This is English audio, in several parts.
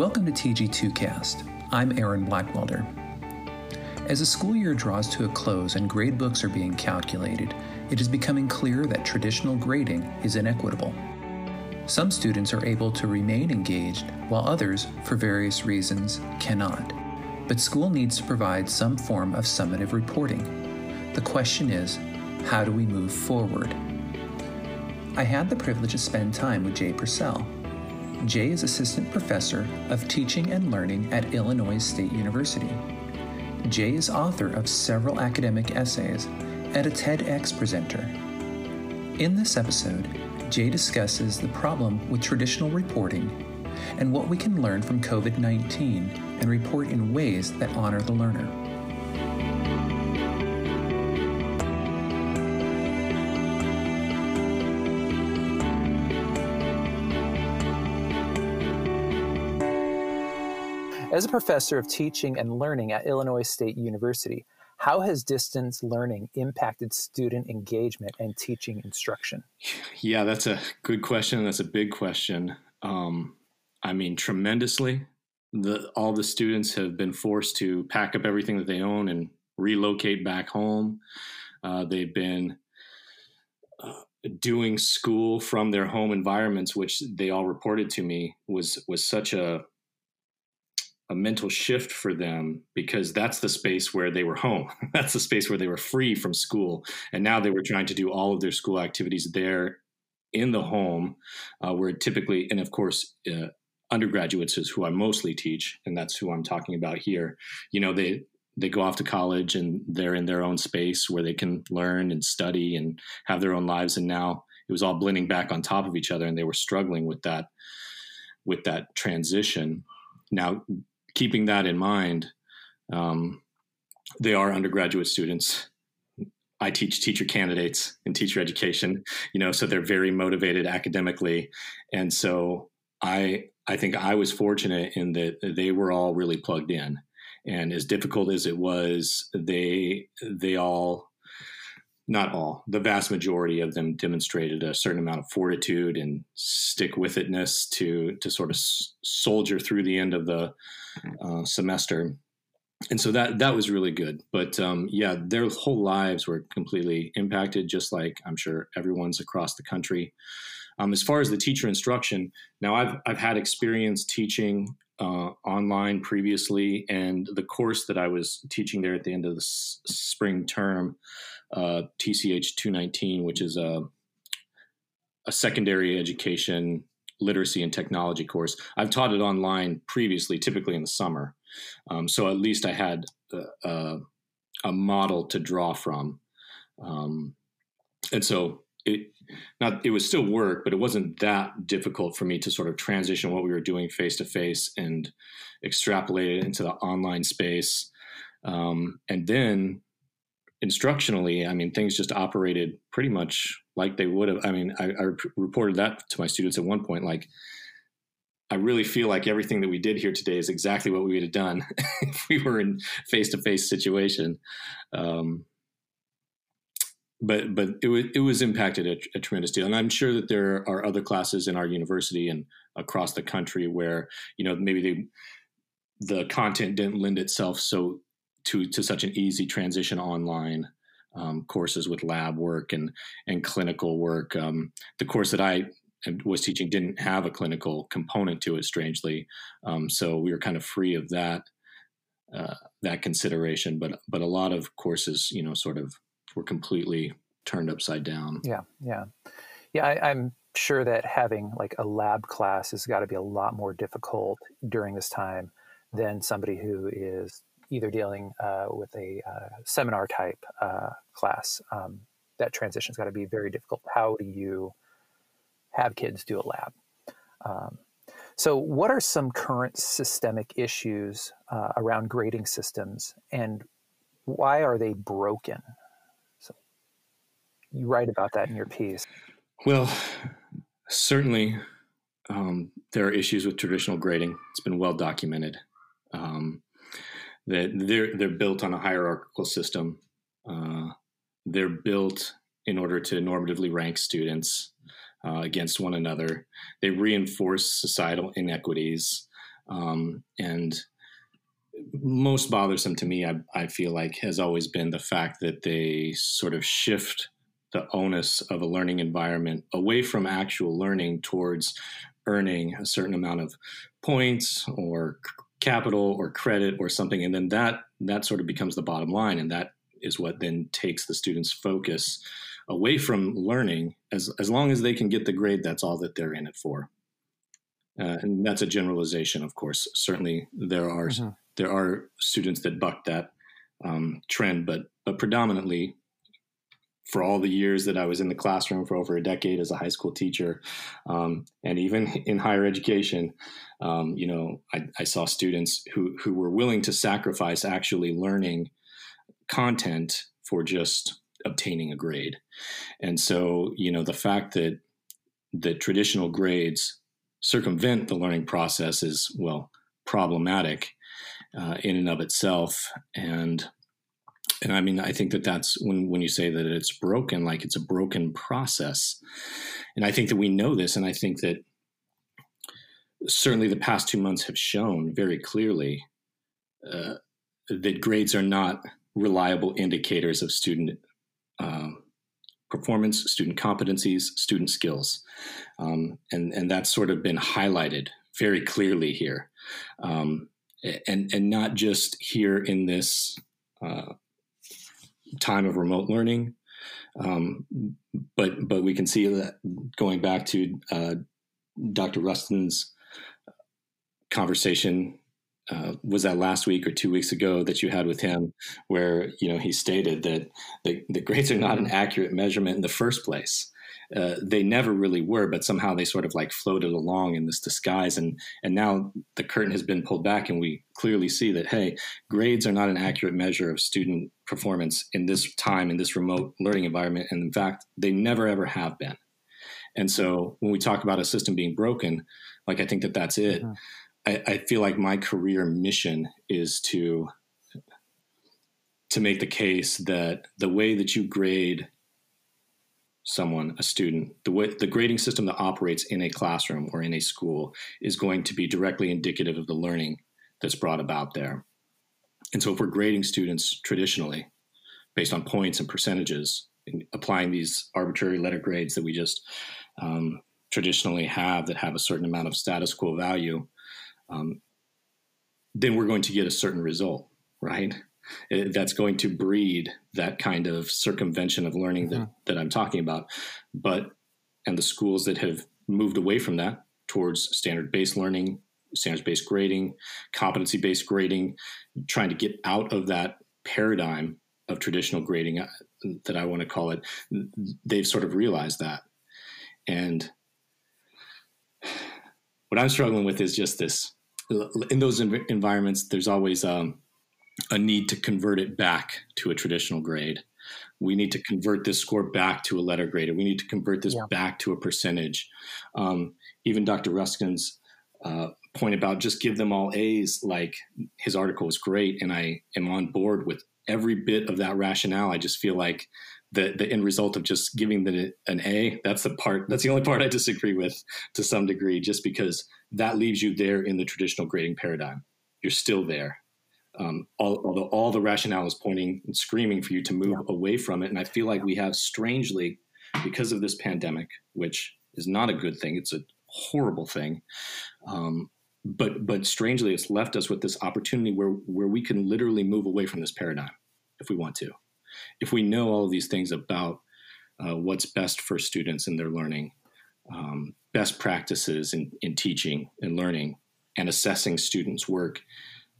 Welcome to TG2Cast. I'm Aaron Blackwelder. As the school year draws to a close and grade books are being calculated, it is becoming clear that traditional grading is inequitable. Some students are able to remain engaged, while others, for various reasons, cannot. But school needs to provide some form of summative reporting. The question is how do we move forward? I had the privilege to spend time with Jay Percell, Jay is Assistant Professor of Teaching and Learning at Illinois State University. Jay is author of several academic essays and a TEDx presenter. In this episode, Jay discusses the problem with traditional reporting and what we can learn from COVID 19 and report in ways that honor the learner. As a professor of teaching and learning at Illinois State University, how has distance learning impacted student engagement and teaching instruction? Yeah, that's a good question. That's a big question. Um, I mean, tremendously. The, all the students have been forced to pack up everything that they own and relocate back home. Uh, they've been uh, doing school from their home environments, which they all reported to me was was such a a mental shift for them because that's the space where they were home. that's the space where they were free from school. And now they were trying to do all of their school activities there in the home, uh, where typically, and of course, uh, undergraduates is who I mostly teach, and that's who I'm talking about here. You know, they they go off to college and they're in their own space where they can learn and study and have their own lives. And now it was all blending back on top of each other, and they were struggling with that with that transition. Now, keeping that in mind, um, they are undergraduate students. I teach teacher candidates in teacher education, you know, so they're very motivated academically. And so I I think I was fortunate in that they were all really plugged in. And as difficult as it was, they they all not all, the vast majority of them demonstrated a certain amount of fortitude and stick with itness to to sort of s- soldier through the end of the uh, semester. And so that that was really good. But um, yeah, their whole lives were completely impacted, just like I'm sure everyone's across the country. Um, as far as the teacher instruction, now I've I've had experience teaching uh, online previously, and the course that I was teaching there at the end of the s- spring term uh, TCH 219, which is a, a secondary education literacy and technology course. I've taught it online previously, typically in the summer. Um, so at least I had a, a, a model to draw from. Um, and so it not it was still work, but it wasn't that difficult for me to sort of transition what we were doing face to face and extrapolate it into the online space. Um, and then instructionally, I mean, things just operated pretty much like they would have. I mean, I, I reported that to my students at one point. Like, I really feel like everything that we did here today is exactly what we would have done if we were in face to face situation. Um, but but it was it was impacted a, a, tremendous deal, and I'm sure that there are other classes in our university and across the country where you know maybe the content didn't lend itself so to to such an easy transition online um, courses with lab work and and clinical work. Um, the course that I was teaching didn't have a clinical component to it, strangely, um, so we were kind of free of that uh, that consideration. But but a lot of courses, you know, sort of were completely turned upside down. Yeah, yeah, yeah. I, I'm sure that having like a lab class has got to be a lot more difficult during this time than somebody who is either dealing uh, with a uh, seminar type uh, class, um, that transition's got to be very difficult. How do you have kids do a lab? Um, so, what are some current systemic issues uh, around grading systems, and why are they broken? You write about that in your piece. Well, certainly um, there are issues with traditional grading. It's been well documented. Um, that they're they're built on a hierarchical system. Uh, they're built in order to normatively rank students uh, against one another. They reinforce societal inequities. Um, and most bothersome to me, I, I feel like, has always been the fact that they sort of shift the onus of a learning environment away from actual learning towards earning a certain amount of points or capital or credit or something and then that that sort of becomes the bottom line and that is what then takes the student's focus away from learning as as long as they can get the grade that's all that they're in it for uh, and that's a generalization of course certainly there are mm-hmm. there are students that buck that um, trend but but predominantly for all the years that I was in the classroom for over a decade as a high school teacher, um, and even in higher education, um, you know, I, I, saw students who who were willing to sacrifice actually learning content for just obtaining a grade. And so, you know, the fact that that traditional grades circumvent the learning process is well problematic uh, in and of itself, and and I mean, I think that that's when when you say that it's broken, like it's a broken process, and I think that we know this, and I think that certainly the past two months have shown very clearly uh, that grades are not reliable indicators of student um, performance, student competencies, student skills, um, and and that's sort of been highlighted very clearly here, um, and and not just here in this. Uh, time of remote learning. Um, but but we can see that going back to uh, Dr. Rustin's conversation uh, was that last week or two weeks ago that you had with him, where you know he stated that the, the grades are not an accurate measurement in the first place. Uh, they never really were, but somehow they sort of like floated along in this disguise. And and now the curtain has been pulled back, and we clearly see that hey, grades are not an accurate measure of student performance in this time in this remote learning environment, and in fact, they never ever have been. And so when we talk about a system being broken, like I think that that's it. Mm-hmm. I, I feel like my career mission is to to make the case that the way that you grade someone, a student, the way the grading system that operates in a classroom or in a school is going to be directly indicative of the learning that's brought about there. And so if we're grading students traditionally based on points and percentages, and applying these arbitrary letter grades that we just um, traditionally have that have a certain amount of status quo value, um, then we're going to get a certain result, right? Uh, that's going to breed that kind of circumvention of learning that, mm-hmm. that I'm talking about. But, and the schools that have moved away from that towards standard based learning, standards based grading, competency based grading, trying to get out of that paradigm of traditional grading uh, that I want to call it, they've sort of realized that. And what I'm struggling with is just this in those environments, there's always um, a need to convert it back to a traditional grade. We need to convert this score back to a letter grade. We need to convert this yeah. back to a percentage. Um, even Dr. Ruskin's uh, point about just give them all A's, like his article was great, and I am on board with every bit of that rationale. I just feel like the the end result of just giving the an A, that's the part that's the only part I disagree with to some degree, just because that leaves you there in the traditional grading paradigm. You're still there um, all, although all the rationale is pointing and screaming for you to move yeah. away from it. And I feel like we have strangely, because of this pandemic, which is not a good thing, it's a horrible thing. Um, but but strangely, it's left us with this opportunity where where we can literally move away from this paradigm if we want to, if we know all of these things about uh, what's best for students in their learning, um, best practices in, in teaching and learning, and assessing students' work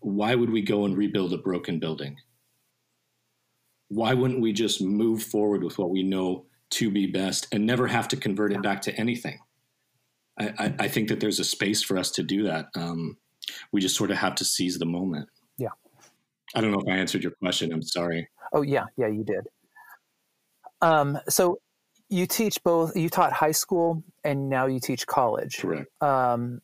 why would we go and rebuild a broken building? Why wouldn't we just move forward with what we know to be best and never have to convert it back to anything? I, I, I think that there's a space for us to do that. Um, we just sort of have to seize the moment. Yeah. I don't know if I answered your question. I'm sorry. Oh yeah, yeah, you did. Um, so you teach both. You taught high school, and now you teach college. Correct. Um,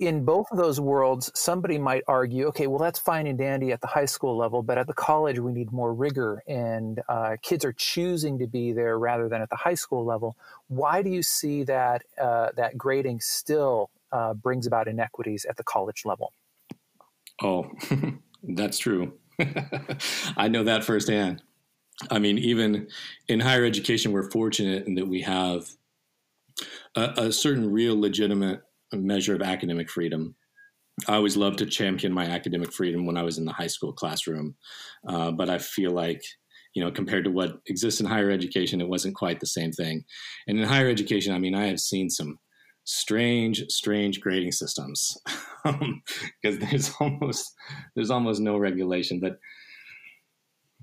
in both of those worlds, somebody might argue, okay, well, that's fine and dandy at the high school level, but at the college, we need more rigor, and uh, kids are choosing to be there rather than at the high school level. Why do you see that uh, that grading still uh, brings about inequities at the college level. Oh, that's true. I know that firsthand. I mean, even in higher education, we're fortunate in that we have a, a certain real legitimate measure of academic freedom. I always loved to champion my academic freedom when I was in the high school classroom, uh, but I feel like you know compared to what exists in higher education, it wasn't quite the same thing. And in higher education, I mean, I have seen some strange, strange grading systems because there's almost there's almost no regulation, but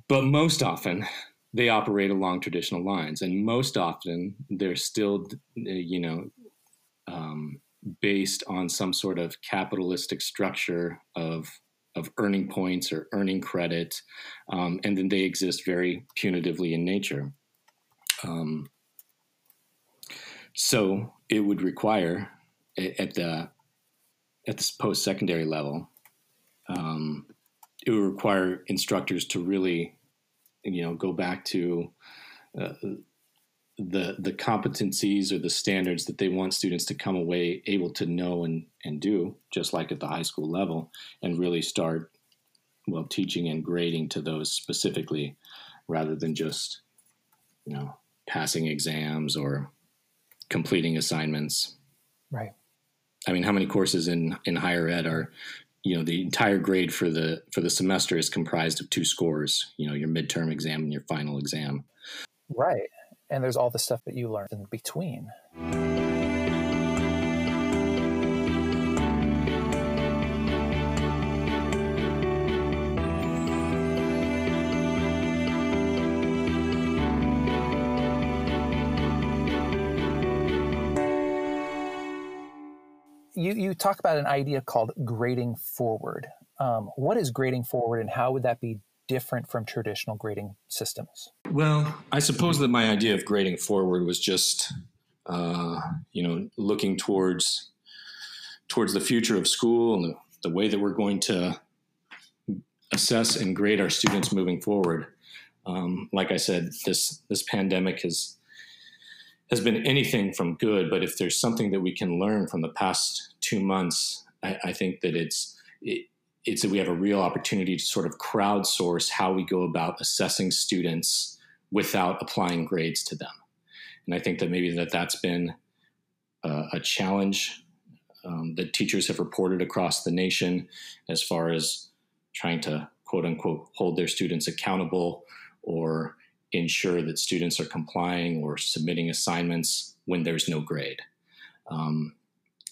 but most often they operate along traditional lines, and most often they're still you know um, based on some sort of capitalistic structure of of earning points or earning credit, um, and then they exist very punitively in nature. Um, so it would require at the at this post secondary level, um, it would require instructors to really, you know, go back to uh, the the competencies or the standards that they want students to come away able to know and and do, just like at the high school level, and really start well teaching and grading to those specifically, rather than just you know passing exams or completing assignments. Right. I mean, how many courses in in higher ed are, you know, the entire grade for the for the semester is comprised of two scores. You know, your midterm exam and your final exam. Right. And there's all the stuff that you learned in between. you, you talk about an idea called grading forward. Um, what is grading forward, and how would that be different from traditional grading systems? Well, I suppose that my idea of grading forward was just, uh, you know, looking towards towards the future of school and the, the way that we're going to assess and grade our students moving forward. Um, like I said, this this pandemic has has been anything from good, but if there's something that we can learn from the past two months, I, I think that it's it, it's that we have a real opportunity to sort of crowdsource how we go about assessing students without applying grades to them. And I think that maybe that that's been uh, a challenge um, that teachers have reported across the nation as far as trying to quote unquote hold their students accountable or ensure that students are complying or submitting assignments when there's no grade. Um,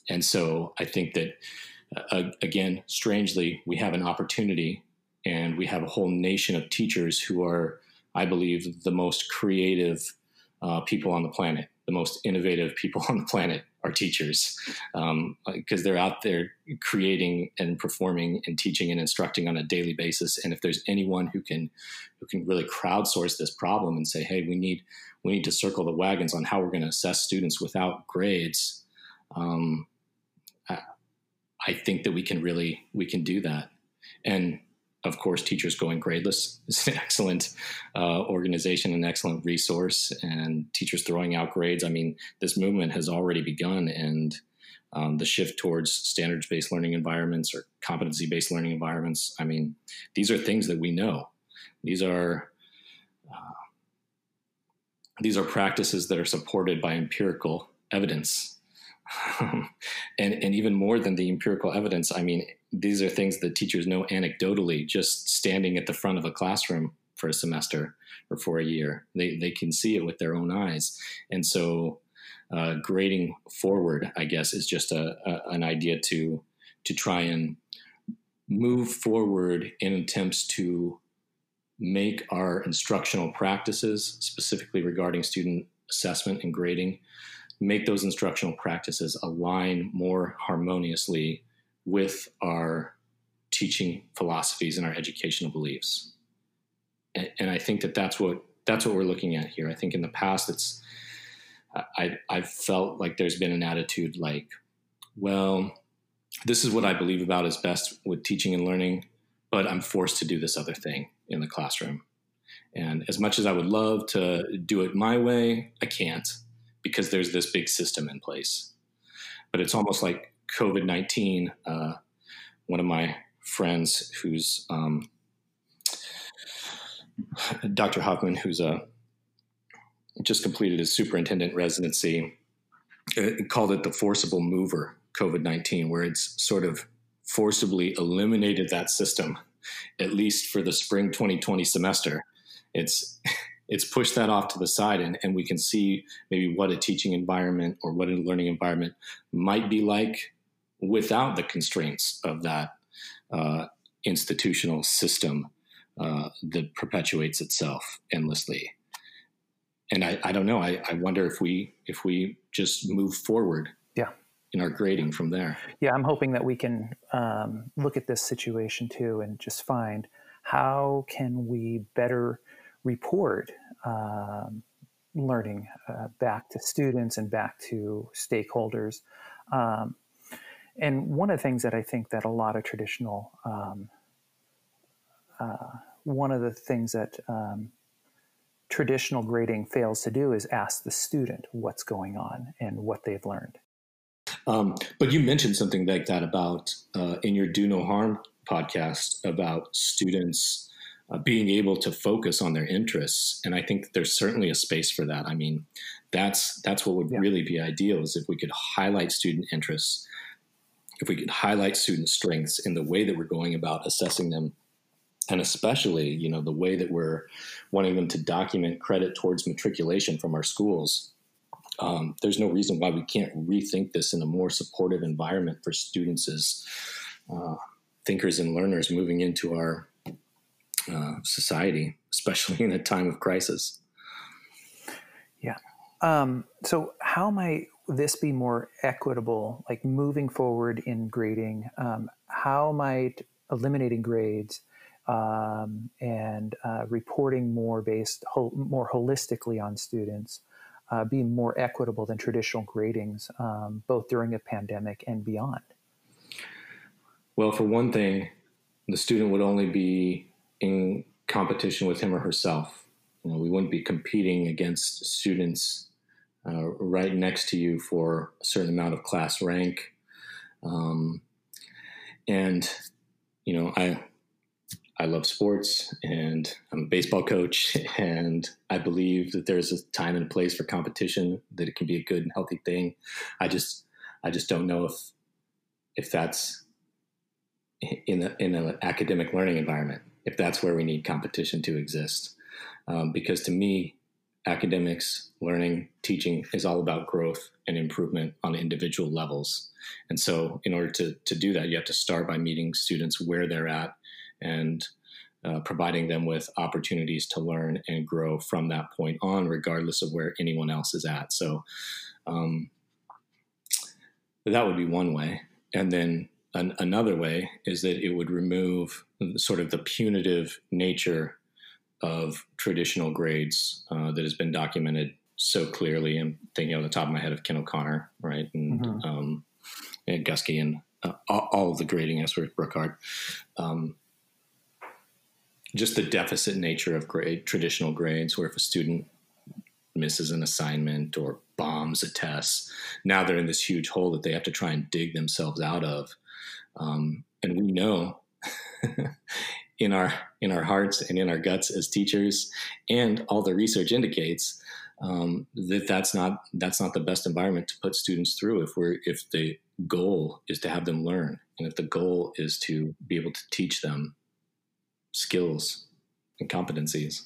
and so I think that, uh, again, strangely, we have an opportunity and we have a whole nation of teachers who are, I believe, the most creative uh, people on the planet, the most innovative people on the planet are teachers. Because um, they're out there creating and performing and teaching and instructing on a daily basis. And if there's anyone who can who can really crowdsource this problem and say hey we need we need to circle the wagons on how we're going to assess students without grades um, I think that we can really we can do that and of course, Teachers Going Gradeless is an excellent uh, organization, an excellent resource, and teachers throwing out grades. I mean, this movement has already begun, and um, the shift towards standards based learning environments or competency based learning environments. I mean, these are things that we know. These are uh, these are practices that are supported by empirical evidence. and, and even more than the empirical evidence, I mean, these are things that teachers know anecdotally just standing at the front of a classroom for a semester or for a year. They, they can see it with their own eyes. And so uh, grading forward, I guess, is just a, a, an idea to, to try and move forward in attempts to make our instructional practices, specifically regarding student assessment and grading, make those instructional practices align more harmoniously with our teaching philosophies and our educational beliefs. And, and, I think that that's what that's what we're looking at here. I think in the past, it's I I've felt like there's been an attitude like, well, this is what I believe about is best with teaching and learning, but I'm forced to do this other thing in the classroom. And as much as I would love to do it my way, I can't because there's this big system in place. But it's almost like COVID 19, uh, one of my friends who's um, Dr. Hoffman, who's a just completed his superintendent residency, uh, called it the forcible mover COVID 19, where it's sort of forcibly eliminated that system, at least for the spring 2020 semester. It's it's pushed that off to the side and, and we can see maybe what a teaching environment or what a learning environment might be like without the constraints of that uh, institutional system uh, that perpetuates itself endlessly. And I, I don't know. I, I wonder if we if we just move forward yeah. in our grading from there. Yeah, I'm hoping that we can um, look at this situation too and just find how can we better report um, learning uh, back to students and back to stakeholders. Um, and one of the things that I think that a lot of traditional, um, uh, one of the things that um, traditional grading fails to do is ask the student what's going on and what they've learned. Um, but you mentioned something like that about uh, in your Do No Harm podcast about students uh, being able to focus on their interests, and I think there's certainly a space for that. I mean, that's that's what would yeah. really be ideal is if we could highlight student interests, if we could highlight student strengths in the way that we're going about assessing them and especially you know the way that we're wanting them to document credit towards matriculation from our schools um, there's no reason why we can't rethink this in a more supportive environment for students as uh, thinkers and learners moving into our uh, society especially in a time of crisis. Yeah. Um, so how might this be more equitable like moving forward in grading? Um, how might eliminating grades um, and uh, reporting more based more holistically on students, uh, being more equitable than traditional gradings, um, both during a pandemic and beyond? Well, for one thing, the student would only be in competition with him or herself. You know, we wouldn't be competing against students uh, right next to you for a certain amount of class rank. Um, and you know, I I love sports and I'm a baseball coach and I believe that there's a time and place for competition that it can be a good and healthy thing. I just I just don't know if if that's in a, in an academic learning environment if that's where we need competition to exist um, because to me academics learning teaching is all about growth and improvement on individual levels and so in order to to do that you have to start by meeting students where they're at and uh, providing them with opportunities to learn and grow from that point on, regardless of where anyone else is at. So um, that would be one way. And then an, another way is that it would remove sort of the punitive nature of traditional grades uh, that has been documented so clearly. I'm thinking on the top of my head of Ken O'Connor, right, and, mm-hmm. um, and Guskey and uh, all, all, of the grading experts, Brookhart. Um, just the deficit nature of grade traditional grades where if a student misses an assignment or bombs a test now they're in this huge hole that they have to try and dig themselves out of um, and we know in our in our hearts and in our guts as teachers and all the research indicates um, that that's not that's not the best environment to put students through if we're if the goal is to have them learn and if the goal is to be able to teach them skills and competencies.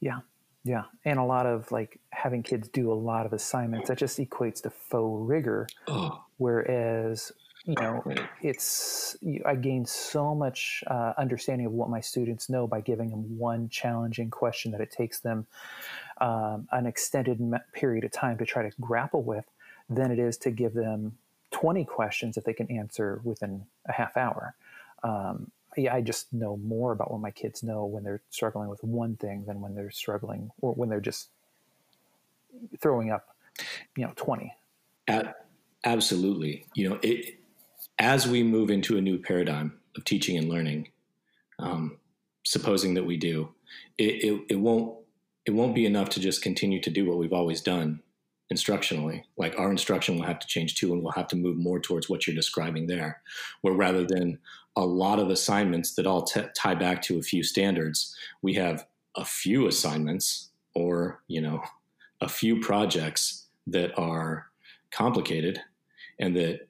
Yeah. Yeah. And a lot of like having kids do a lot of assignments, that just equates to faux rigor. Oh. Whereas, you know, it's, I gain so much uh, understanding of what my students know by giving them one challenging question that it takes them um, an extended period of time to try to grapple with than it is to give them 20 questions that they can answer within a half hour. Um, yeah, I just know more about what my kids know when they're struggling with one thing than when they're struggling or when they're just throwing up, you know, 20. At, absolutely. You know, it, as we move into a new paradigm of teaching and learning, um, supposing that we do, it, it, it won't it won't be enough to just continue to do what we've always done. instructionally. Like our instruction will have to change too, and we'll have to move more towards what you're describing there, where rather than a lot of assignments that all t- tie back to a few standards, we have a few assignments or, you know, a few projects that are complicated and that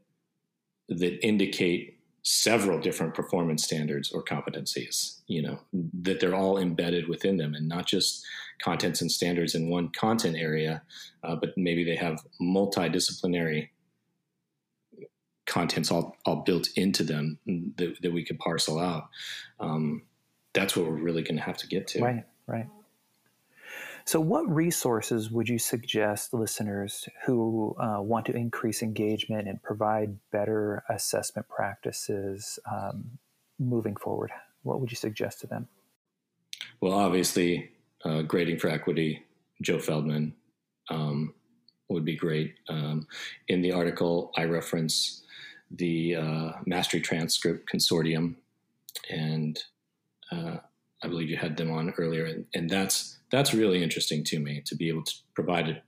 that indicate several different performance standards or competencies you know that they're all embedded within them and not just contents and standards in one content area uh, but maybe they have multidisciplinary contents all, all built into them that, that we could parcel out. Um, that's what we're really going to have to get to. Right right so, what resources would you suggest listeners who uh, want to increase engagement and provide better assessment practices um, moving forward? What would you suggest to them? Well, obviously, uh, grading for equity, Joe Feldman um, would be great. Um, in the article, I reference the uh, Mastery Transcript Consortium, and uh, I believe you had them on earlier, and, and that's that's really interesting to me to be able to provide a,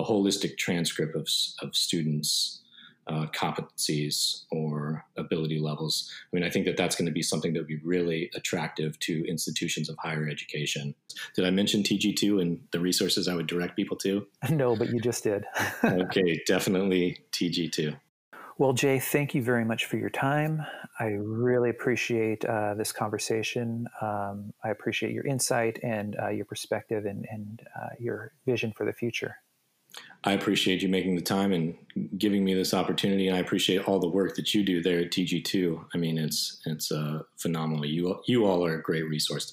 a holistic transcript of, of students' uh, competencies or ability levels. I mean, I think that that's going to be something that would be really attractive to institutions of higher education. Did I mention TG2 and the resources I would direct people to? No, but you just did. okay, definitely TG2. Well, Jay, thank you very much for your time. I really appreciate uh, this conversation. Um, I appreciate your insight and uh, your perspective and, and uh, your vision for the future. I appreciate you making the time and giving me this opportunity. And I appreciate all the work that you do there at TG2. I mean, it's it's uh, phenomenal. You you all are a great resource.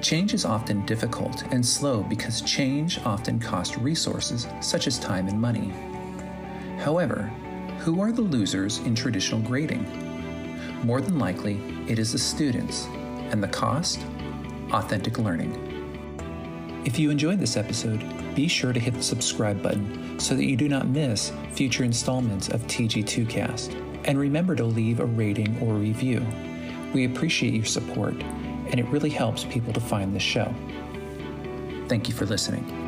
Change is often difficult and slow because change often costs resources such as time and money. However, who are the losers in traditional grading? More than likely, it is the students, and the cost? Authentic learning. If you enjoyed this episode, be sure to hit the subscribe button so that you do not miss future installments of TG2Cast. And remember to leave a rating or review. We appreciate your support and it really helps people to find the show. Thank you for listening.